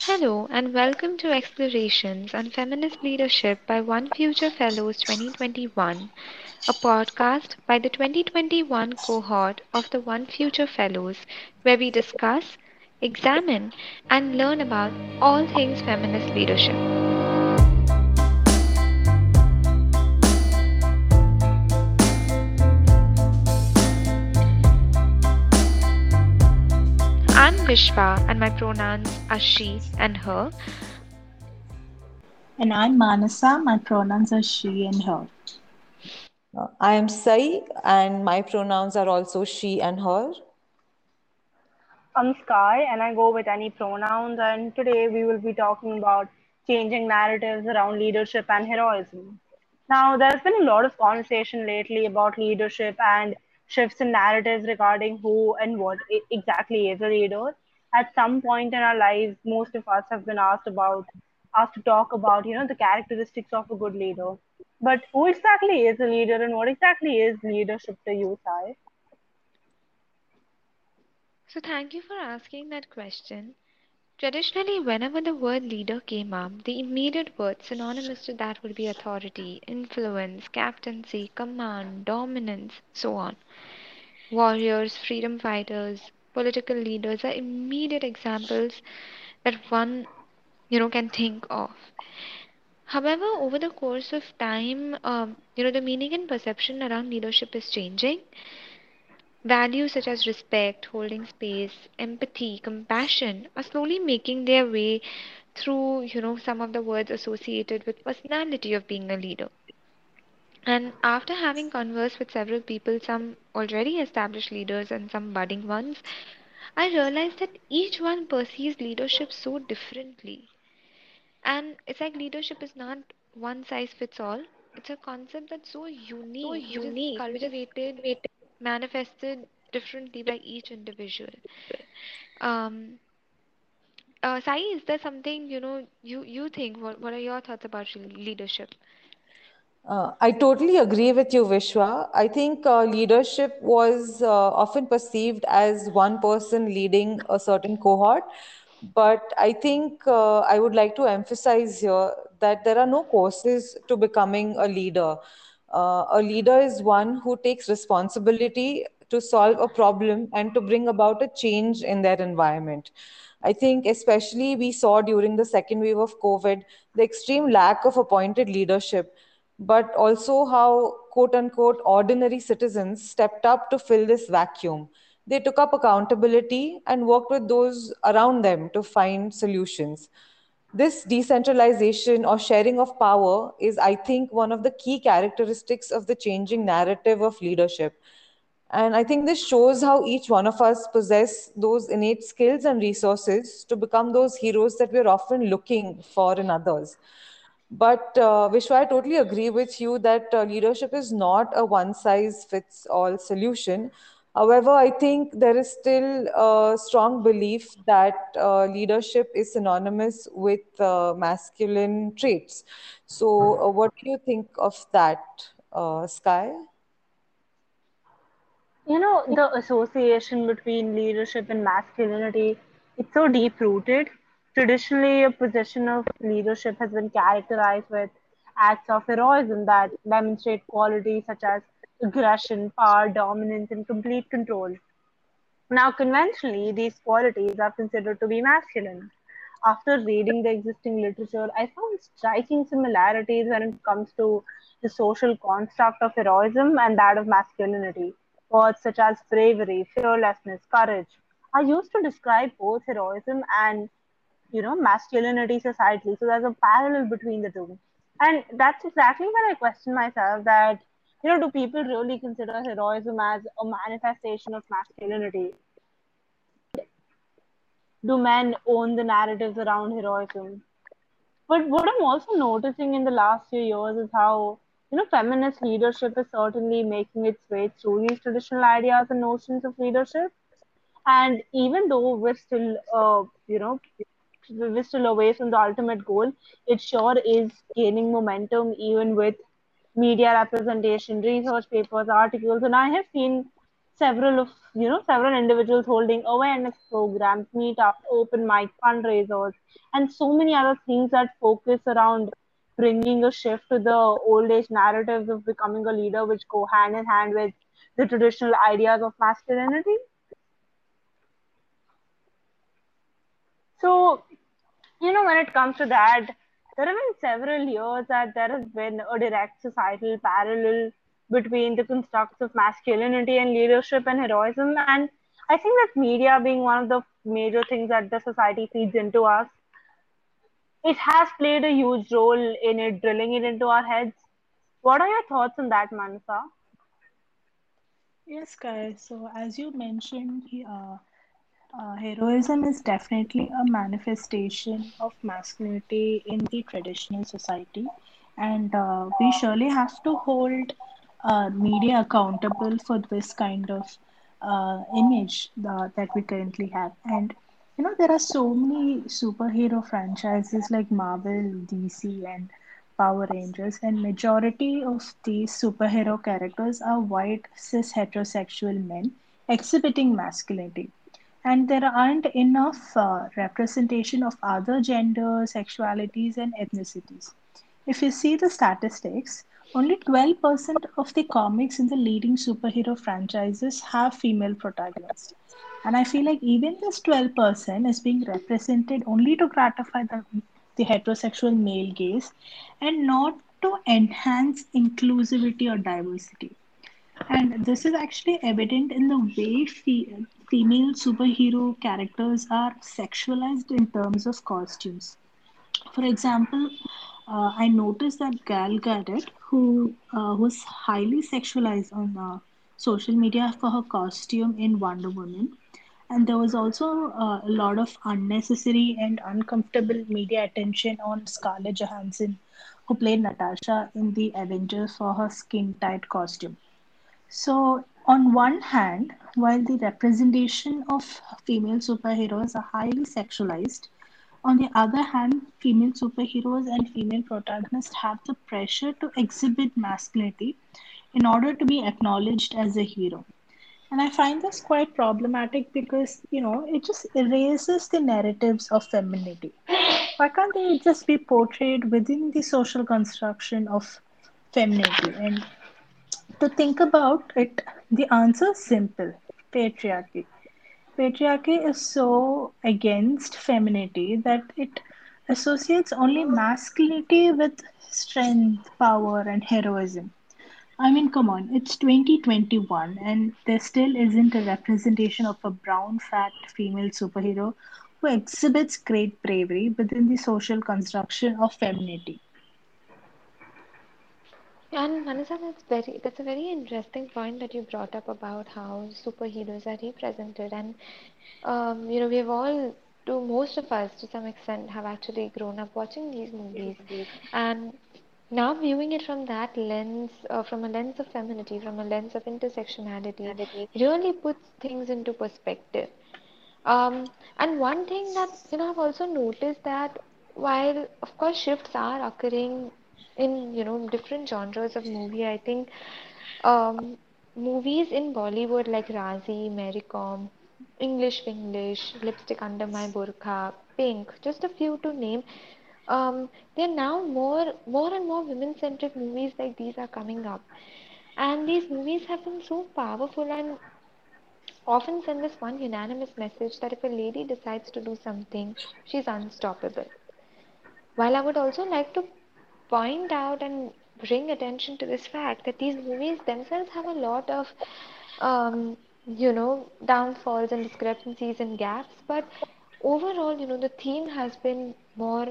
Hello, and welcome to Explorations on Feminist Leadership by One Future Fellows 2021, a podcast by the 2021 cohort of the One Future Fellows, where we discuss, examine, and learn about all things feminist leadership. I'm Vishwa, and my pronouns are she and her. And I'm Manasa. My pronouns are she and her. Uh, I am Sai, and my pronouns are also she and her. I'm Skye, and I go with any pronouns. And today we will be talking about changing narratives around leadership and heroism. Now, there's been a lot of conversation lately about leadership and shifts in narratives regarding who and what exactly is a leader. At some point in our lives, most of us have been asked about asked to talk about, you know, the characteristics of a good leader. But who exactly is a leader and what exactly is leadership to you, Sai? So, thank you for asking that question. Traditionally, whenever the word leader came up, the immediate word synonymous to that would be authority, influence, captaincy, command, dominance, so on. Warriors, freedom fighters, political leaders are immediate examples that one, you know, can think of. However, over the course of time, um, you know, the meaning and perception around leadership is changing. Values such as respect, holding space, empathy, compassion are slowly making their way through, you know, some of the words associated with personality of being a leader. And after having conversed with several people, some already established leaders and some budding ones, I realized that each one perceives leadership so differently. And it's like leadership is not one size fits all. It's a concept that's so unique, so unique which is cultivated, manifested differently by each individual. Um, uh, Sai, is there something you know you you think? What what are your thoughts about leadership? Uh, I totally agree with you, Vishwa. I think uh, leadership was uh, often perceived as one person leading a certain cohort. But I think uh, I would like to emphasize here that there are no courses to becoming a leader. Uh, a leader is one who takes responsibility to solve a problem and to bring about a change in their environment. I think, especially, we saw during the second wave of COVID the extreme lack of appointed leadership but also how quote unquote ordinary citizens stepped up to fill this vacuum. They took up accountability and worked with those around them to find solutions. This decentralization or sharing of power is, I think, one of the key characteristics of the changing narrative of leadership. And I think this shows how each one of us possess those innate skills and resources to become those heroes that we're often looking for in others. But uh, Vishwa, I totally agree with you that uh, leadership is not a one size fits all solution. However, I think there is still a strong belief that uh, leadership is synonymous with uh, masculine traits. So, uh, what do you think of that, uh, Skye? You know, the association between leadership and masculinity, it's so deep rooted Traditionally, a position of leadership has been characterized with acts of heroism that demonstrate qualities such as aggression, power, dominance, and complete control. Now, conventionally, these qualities are considered to be masculine. After reading the existing literature, I found striking similarities when it comes to the social construct of heroism and that of masculinity. Words such as bravery, fearlessness, courage are used to describe both heroism and you know masculinity society so there's a parallel between the two and that's exactly when i question myself that you know do people really consider heroism as a manifestation of masculinity? Do men own the narratives around heroism? But what i'm also noticing in the last few years is how you know feminist leadership is certainly making its way through these traditional ideas and notions of leadership. And even though we're still uh, you know we're still away from the ultimate goal, it sure is gaining momentum even with media representation, research papers, articles, and I have seen several of you know several individuals holding awareness programs, meetups, open mic fundraisers, and so many other things that focus around bringing a shift to the old age narratives of becoming a leader, which go hand in hand with the traditional ideas of masculinity. So, you know, when it comes to that, there have been several years that there has been a direct societal parallel between the constructs of masculinity and leadership and heroism. And I think that media being one of the major things that the society feeds into us, it has played a huge role in it drilling it into our heads. What are your thoughts on that, Manasa? Yes, guys. So, as you mentioned, uh, uh, heroism is definitely a manifestation of masculinity in the traditional society, and uh, we surely have to hold uh, media accountable for this kind of uh, image uh, that we currently have. And you know, there are so many superhero franchises like Marvel, DC, and Power Rangers, and majority of these superhero characters are white cis heterosexual men exhibiting masculinity and there aren't enough uh, representation of other genders, sexualities, and ethnicities. If you see the statistics, only 12% of the comics in the leading superhero franchises have female protagonists. And I feel like even this 12% is being represented only to gratify the, the heterosexual male gaze and not to enhance inclusivity or diversity. And this is actually evident in the way fe- female superhero characters are sexualized in terms of costumes. For example, uh, I noticed that Gal Gadot, who uh, was highly sexualized on uh, social media for her costume in Wonder Woman, and there was also uh, a lot of unnecessary and uncomfortable media attention on Scarlett Johansson, who played Natasha in the Avengers for her skin tight costume. So, on one hand, while the representation of female superheroes are highly sexualized, on the other hand, female superheroes and female protagonists have the pressure to exhibit masculinity in order to be acknowledged as a hero. And I find this quite problematic because, you know, it just erases the narratives of femininity. Why can't they just be portrayed within the social construction of femininity? And to think about it, the answer simple patriarchy. Patriarchy is so against femininity that it associates only masculinity with strength, power, and heroism. I mean, come on, it's 2021, and there still isn't a representation of a brown, fat female superhero who exhibits great bravery within the social construction of femininity. And Manasa, that's very that's a very interesting point that you brought up about how superheroes are represented, and um, you know we've all, to most of us, to some extent, have actually grown up watching these movies, and now viewing it from that lens, uh, from a lens of femininity, from a lens of intersectionality, really puts things into perspective. Um, and one thing that you know I've also noticed that while of course shifts are occurring in you know different genres of movie, I think um, movies in Bollywood like Raazi, Mary Kom, English Vinglish, Lipstick Under My Burqa, Pink, just a few to name. Um, there are now more more and more women-centric movies like these are coming up, and these movies have been so powerful and often send this one unanimous message that if a lady decides to do something, she's unstoppable. While I would also like to point out and bring attention to this fact that these movies themselves have a lot of, um, you know, downfalls and discrepancies and gaps, but overall, you know, the theme has been more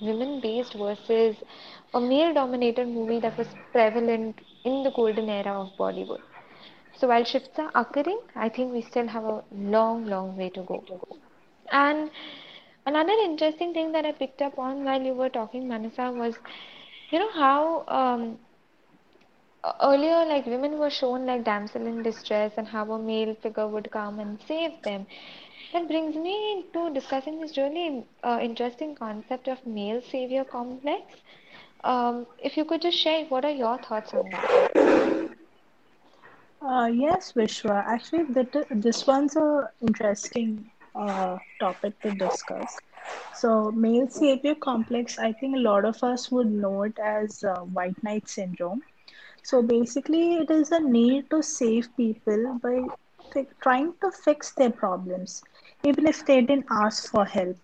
women based versus a male dominated movie that was prevalent in the golden era of Bollywood. So while shifts are occurring, I think we still have a long, long way to go. And another interesting thing that I picked up on while you were talking, Manasa, was you know how um, earlier like women were shown like damsel in distress and how a male figure would come and save them. That brings me to discussing this really uh, interesting concept of male savior complex. Um, if you could just share, what are your thoughts on that? Uh, yes, Vishwa. Actually, that, this one's a interesting uh, topic to discuss. So, male savior complex, I think a lot of us would know it as uh, white knight syndrome. So, basically, it is a need to save people by trying to fix their problems, even if they didn't ask for help.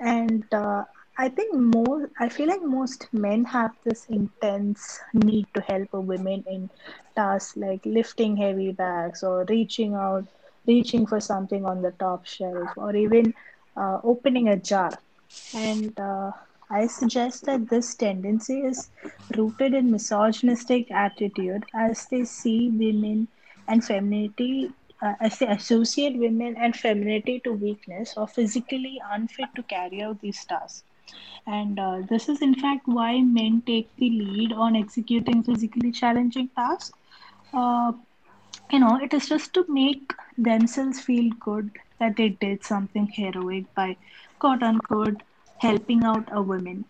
And uh, I think more, I feel like most men have this intense need to help a women in tasks like lifting heavy bags or reaching out, reaching for something on the top shelf, or even uh, opening a jar. And uh, I suggest that this tendency is rooted in misogynistic attitude as they see women and femininity, uh, as they associate women and femininity to weakness or physically unfit to carry out these tasks. And uh, this is, in fact, why men take the lead on executing physically challenging tasks. Uh, you know, it is just to make themselves feel good that they did something heroic by quote unquote helping out a woman.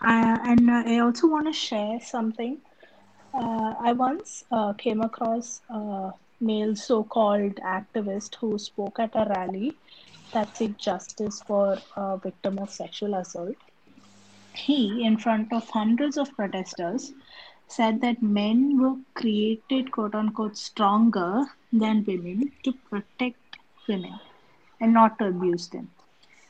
Uh, and uh, I also want to share something. Uh, I once uh, came across a male so called activist who spoke at a rally that seek justice for a victim of sexual assault. He, in front of hundreds of protesters, said that men were created quote unquote stronger than women to protect women and not to abuse them.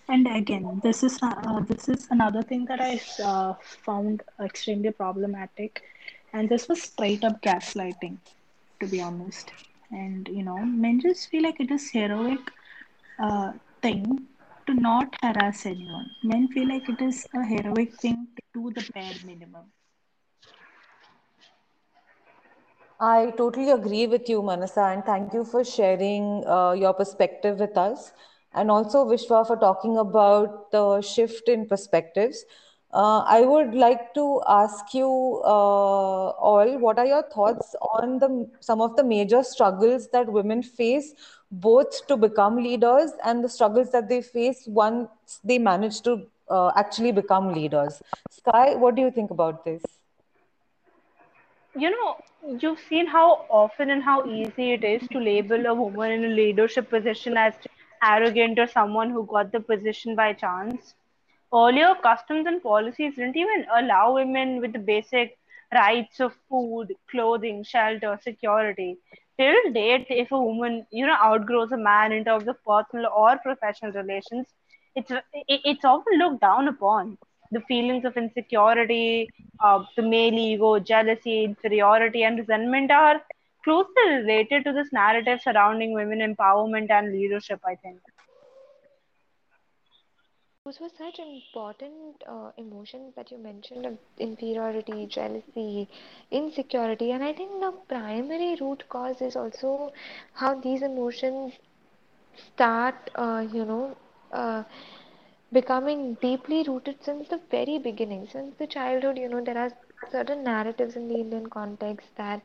And again, this is uh, this is another thing that I uh, found extremely problematic, and this was straight up gaslighting, to be honest. And you know, men just feel like it is heroic uh, thing to not harass anyone. Men feel like it is a heroic thing to do the bare minimum. I totally agree with you, Manasa, and thank you for sharing uh, your perspective with us. And also, Vishwa, for talking about the shift in perspectives. Uh, I would like to ask you uh, all what are your thoughts on the some of the major struggles that women face, both to become leaders and the struggles that they face once they manage to uh, actually become leaders. Skye, what do you think about this? You know, you've seen how often and how easy it is to label a woman in a leadership position as arrogant or someone who got the position by chance. Earlier, customs and policies didn't even allow women with the basic rights of food, clothing, shelter, security. Till date, if a woman, you know, outgrows a man in terms of personal or professional relations, it's it's often looked down upon. The feelings of insecurity, uh, the male ego, jealousy, inferiority, and resentment are closely related to this narrative surrounding women empowerment and leadership. I think. Those were such important uh, emotions that you mentioned inferiority, jealousy, insecurity, and I think the primary root cause is also how these emotions start, uh, you know, uh, becoming deeply rooted since the very beginning, since the childhood. You know, there are certain narratives in the Indian context that,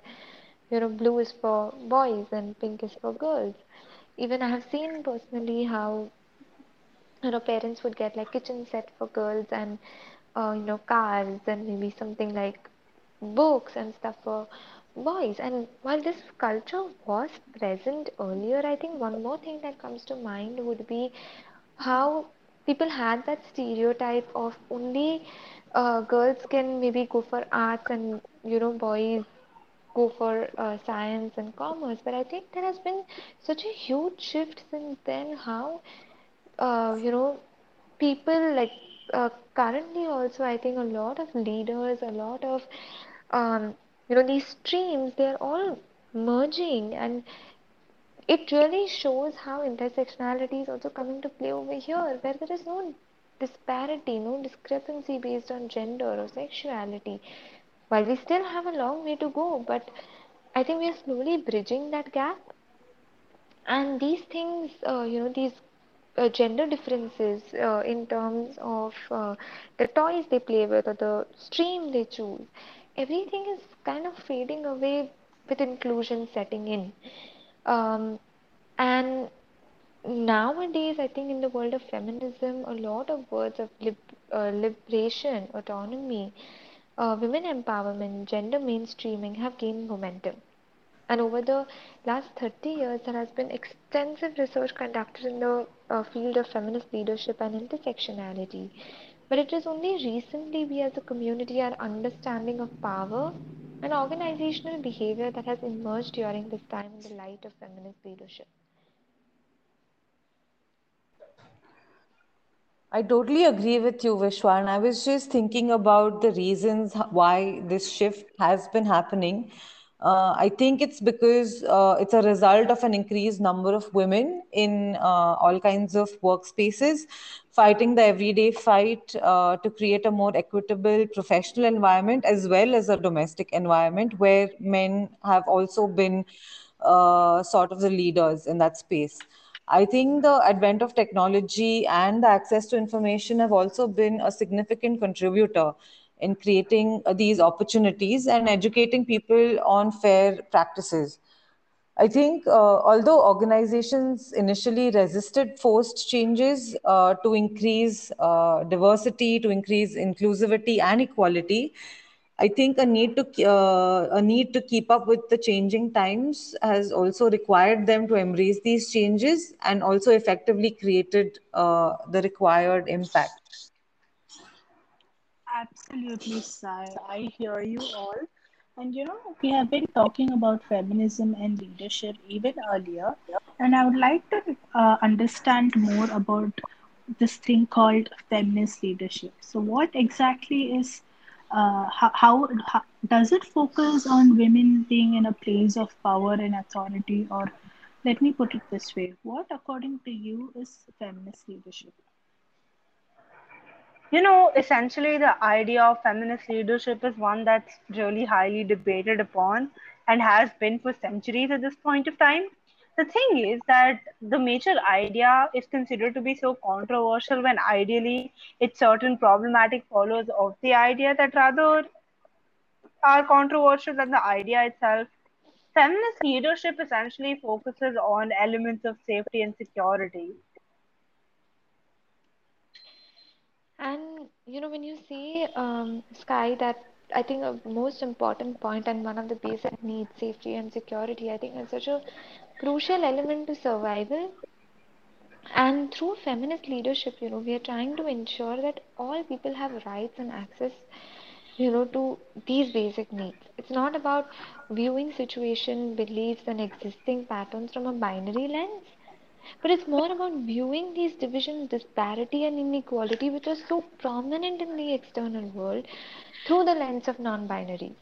you know, blue is for boys and pink is for girls. Even I have seen personally how you know parents would get like kitchen set for girls and uh, you know cars and maybe something like books and stuff for boys and while this culture was present earlier i think one more thing that comes to mind would be how people had that stereotype of only uh, girls can maybe go for arts and you know boys go for uh, science and commerce. But i think there has been such a huge shift since then how uh, you know people like uh, currently also i think a lot of leaders a lot of um, you know these streams they're all merging and it really shows how intersectionality is also coming to play over here where there is no disparity no discrepancy based on gender or sexuality. While we still have a long way to go but i think we are slowly bridging that gap. And these things uh, you know these uh, gender differences uh, in terms of uh, the toys they play with or the stream they choose everything is kind of fading away with inclusion setting in um, and nowadays i think in the world of feminism a lot of words of lib- uh, liberation autonomy uh, women empowerment gender mainstreaming have gained momentum And over the last 30 years, there has been extensive research conducted in the uh, field of feminist leadership and intersectionality. But it is only recently we as a community are understanding of power and organizational behavior that has emerged during this time in the light of feminist leadership. I totally agree with you, Vishwa. And I was just thinking about the reasons why this shift has been happening. Uh, I think it's because uh, it's a result of an increased number of women in uh, all kinds of workspaces fighting the everyday fight uh, to create a more equitable professional environment as well as a domestic environment where men have also been uh, sort of the leaders in that space. I think the advent of technology and the access to information have also been a significant contributor in creating uh, these opportunities and educating people on fair practices. I think, uh, although organizations initially resisted forced changes uh, to increase uh, diversity, to increase inclusivity and equality, I think a need to uh, a need to keep up with the changing times has also required them to embrace these changes and also effectively created uh, the required impact. Absolutely, Sai. I hear you all. And you know, we have been talking about feminism and leadership even earlier, and I would like to uh, understand more about this thing called feminist leadership. So, what exactly is uh, how, how, how does it focus on women being in a place of power and authority, or let me put it this way: what, according to you, is feminist leadership? You know, essentially, the idea of feminist leadership is one that's really highly debated upon and has been for centuries at this point of time. The thing is that the major idea is considered to be so controversial when ideally it's certain problematic follows of the idea that rather are controversial than the idea itself. Feminist leadership essentially focuses on elements of safety and security And you know, when you see um, Skye, that I think a most important point and one of the basic needs, safety and security, I think is such a crucial element to survival. And through feminist leadership, you know, we are trying to ensure that all people have rights and access, you know, to these basic needs. It's not about viewing situation, beliefs, and existing patterns from a binary lens but it's more about viewing these divisions, disparity, and inequality, which are so prominent in the external world, through the lens of non binary.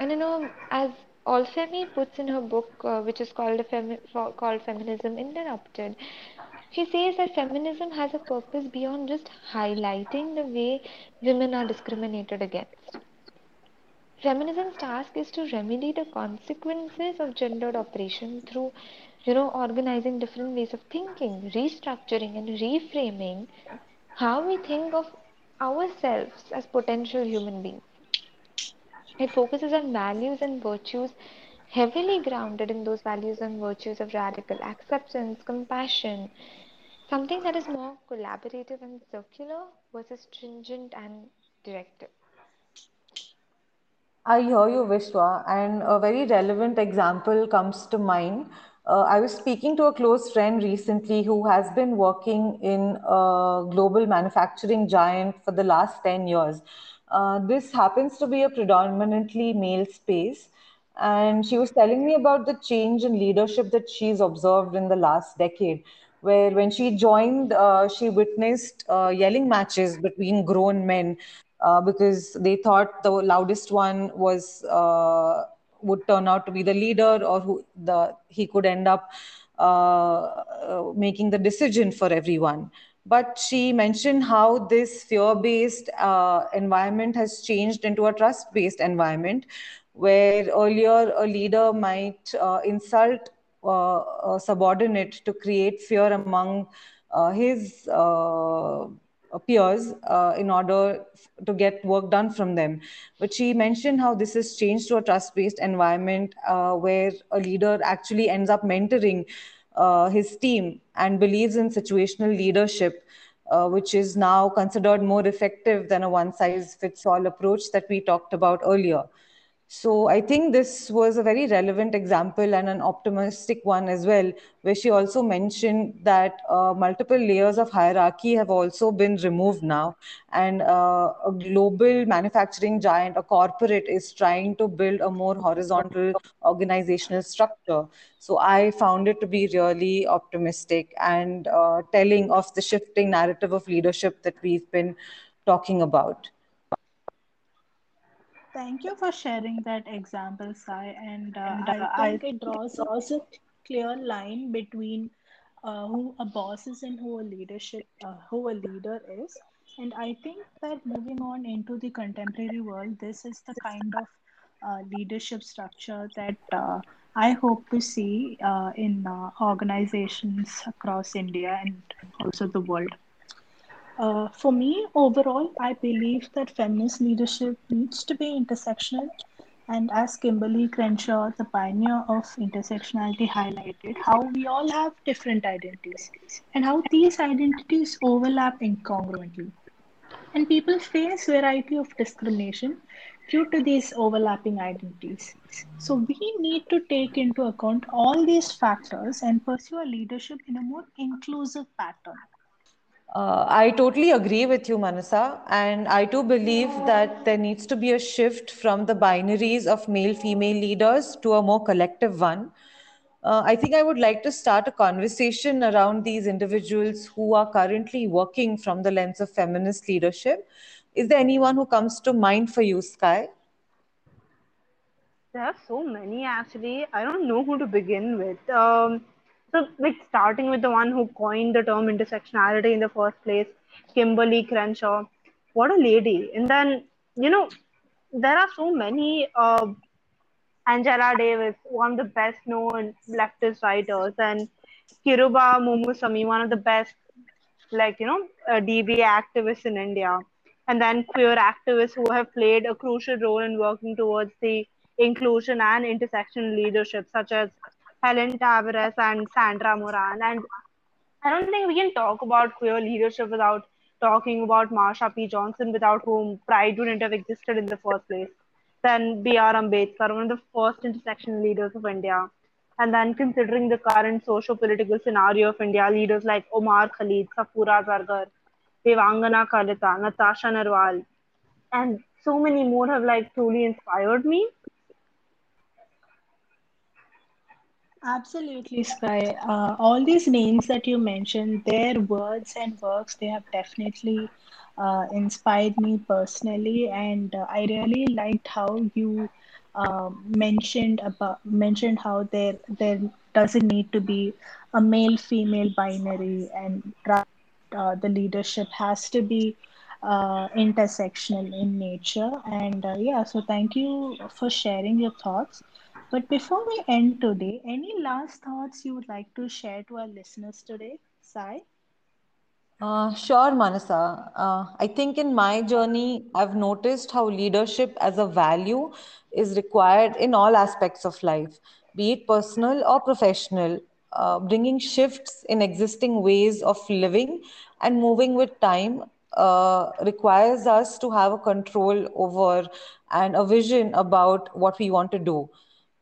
And you know, as Olufemi puts in her book, uh, which is called, Femi- called Feminism Interrupted, she says that feminism has a purpose beyond just highlighting the way women are discriminated against. Feminism's task is to remedy the consequences of gendered oppression through, you know, organizing different ways of thinking, restructuring, and reframing how we think of ourselves as potential human beings. It focuses on values and virtues heavily grounded in those values and virtues of radical acceptance, compassion, something that is more collaborative and circular versus stringent and directive. I hear you, Vishwa, and a very relevant example comes to mind. Uh, I was speaking to a close friend recently who has been working in a global manufacturing giant for the last 10 years. Uh, this happens to be a predominantly male space, and she was telling me about the change in leadership that she's observed in the last decade where when she joined, uh, she witnessed uh, yelling matches between grown men uh, because they thought the loudest one was uh, would turn out to be the leader, or who the he could end up uh, uh, making the decision for everyone. But she mentioned how this fear-based environment has changed into a trust-based environment, where earlier a leader might insult uh, subordinate to create fear among uh, his uh, peers in order to get work done from them. But she mentioned how this has changed to a trust based environment where a leader actually ends up mentoring his team and believes in situational leadership. Uh, which is now considered more effective than a one size fits all approach that we talked about earlier. So I think this was a very relevant example and an optimistic one as well, where she also mentioned that uh, multiple layers of hierarchy have also been removed now, and uh, a global manufacturing giant, a corporate, is trying to build a more horizontal organizational structure. So I found it to be really optimistic and uh, telling of the shifting narrative of leadership that we've been talking about. Thank you for sharing that example, Sai. And uh, I think it draws a clear line between uh, who a boss is and who a leadership, uh, who a leader is. And I think that moving on into the contemporary world, this is the kind of uh, leadership structure that uh, I hope to see uh, in uh, organizations across India and also the world. Uh, for me, overall, I believe that feminist leadership needs to be intersectional. And as Kimberlé Crenshaw, the pioneer of intersectionality, highlighted, how we all have different identities and how these identities overlap incongruently. And people face variety of discrimination due to these overlapping identities. So we need to take into account all these factors and pursue a leadership in a more inclusive pattern. Uh, I totally agree with you, Manasa. And I too believe that there needs to be a shift from the binaries of male female leaders to a more collective one. Uh, I think I would like to start a conversation around these individuals who are currently working from the lens of feminist leadership. Is there anyone who comes to mind for you, Skye? There are so many actually. I don't know who to begin with. Um, so, like starting with the one who coined the term intersectionality in the first place, Kimberlé Crenshaw. What a lady! And then you know there are so many. Uh, Angela Davis, one of the best known leftist writers, and Kiruba Munusamy, one of the best like you know uh, DBA activists in India, and then queer activists who have played a crucial role in working towards the inclusion and intersection leadership, such as Helen Tavares and Sandra Moran. And I don't think we can talk about queer leadership without talking about Marsha P. Johnson, without whom Pride wouldn't have existed in the first place. Then B.R. Ambedkar, one of the first intersection leaders of India. And then considering the current socio-political scenario of India, leaders like Umar Khalid, Safura Zargar, Devangana Kalita, Natasha Narwal, and so many more have like truly inspired me. Absolutely, Skye. Uh, all these names that you mentioned, their words and works, they have definitely uh, inspired me personally, and uh, I really liked how you uh, mentioned about mentioned how there there doesn't need to be a male female binary, and uh, the leadership has to be uh, intersectional in nature. And uh, yeah, so thank you for sharing your thoughts. But before we end today, any last thoughts you would like to share to our listeners today, Sai? Uh, sure, Manasa. Uh, I think in my journey, I've noticed how leadership as a value is required in all aspects of life, be it personal or professional, uh, bringing shifts in existing ways of living and moving with time. Uh, requires us to have a control over and a vision about what we want to do.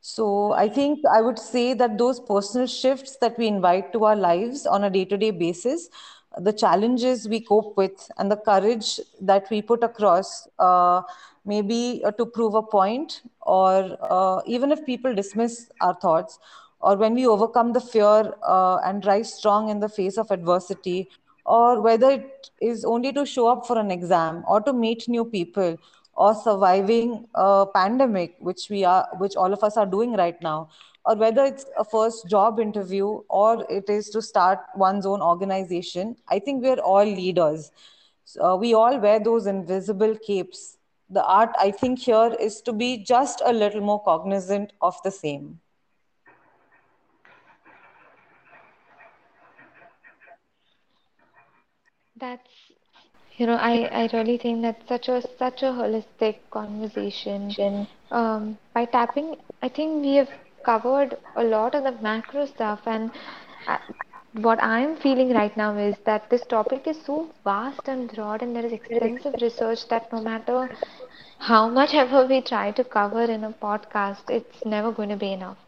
So I think I would say that those personal shifts that we invite to our lives on a day-to-day basis, the challenges we cope with, and the courage that we put across, uh, maybe uh, to prove a point, or uh, even if people dismiss our thoughts, or when we overcome the fear uh, and rise strong in the face of adversity, or whether it is only to show up for an exam or to meet new people or surviving a pandemic which we are which all of us are doing right now or whether it's a first job interview or it is to start one's own organization i think we're all leaders. So, uh, we all wear those invisible capes. The art i think here is to be just a little more cognizant of the same. That's, you know, I, I really think that's such a such a holistic conversation. Um, by tapping, I think we have covered a lot of the macro stuff, and uh, what I'm feeling right now is that this topic is so vast and broad, and there is extensive research that no matter how much ever we try to cover in a podcast, it's never going to be enough.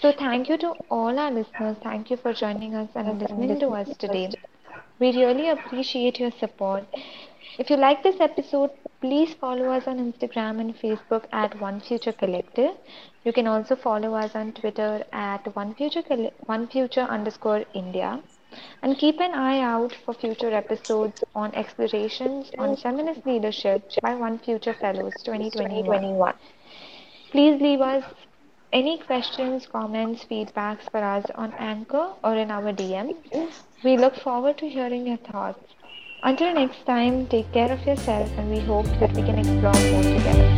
So, thank you to all our listeners. Thank you for joining us and listening to us today. We really appreciate your support. If you like this episode, please follow us on Instagram and Facebook at One Future Collective. You can also follow us on Twitter at One Future, One Future underscore India. And keep an eye out for future episodes on explorations on feminist leadership by One Future Fellows 2021. Please leave us any questions, comments, feedbacks for us on Anchor or in our DM. We look forward to hearing your thoughts. Until next time, take care of yourself and we hope that we can explore more together.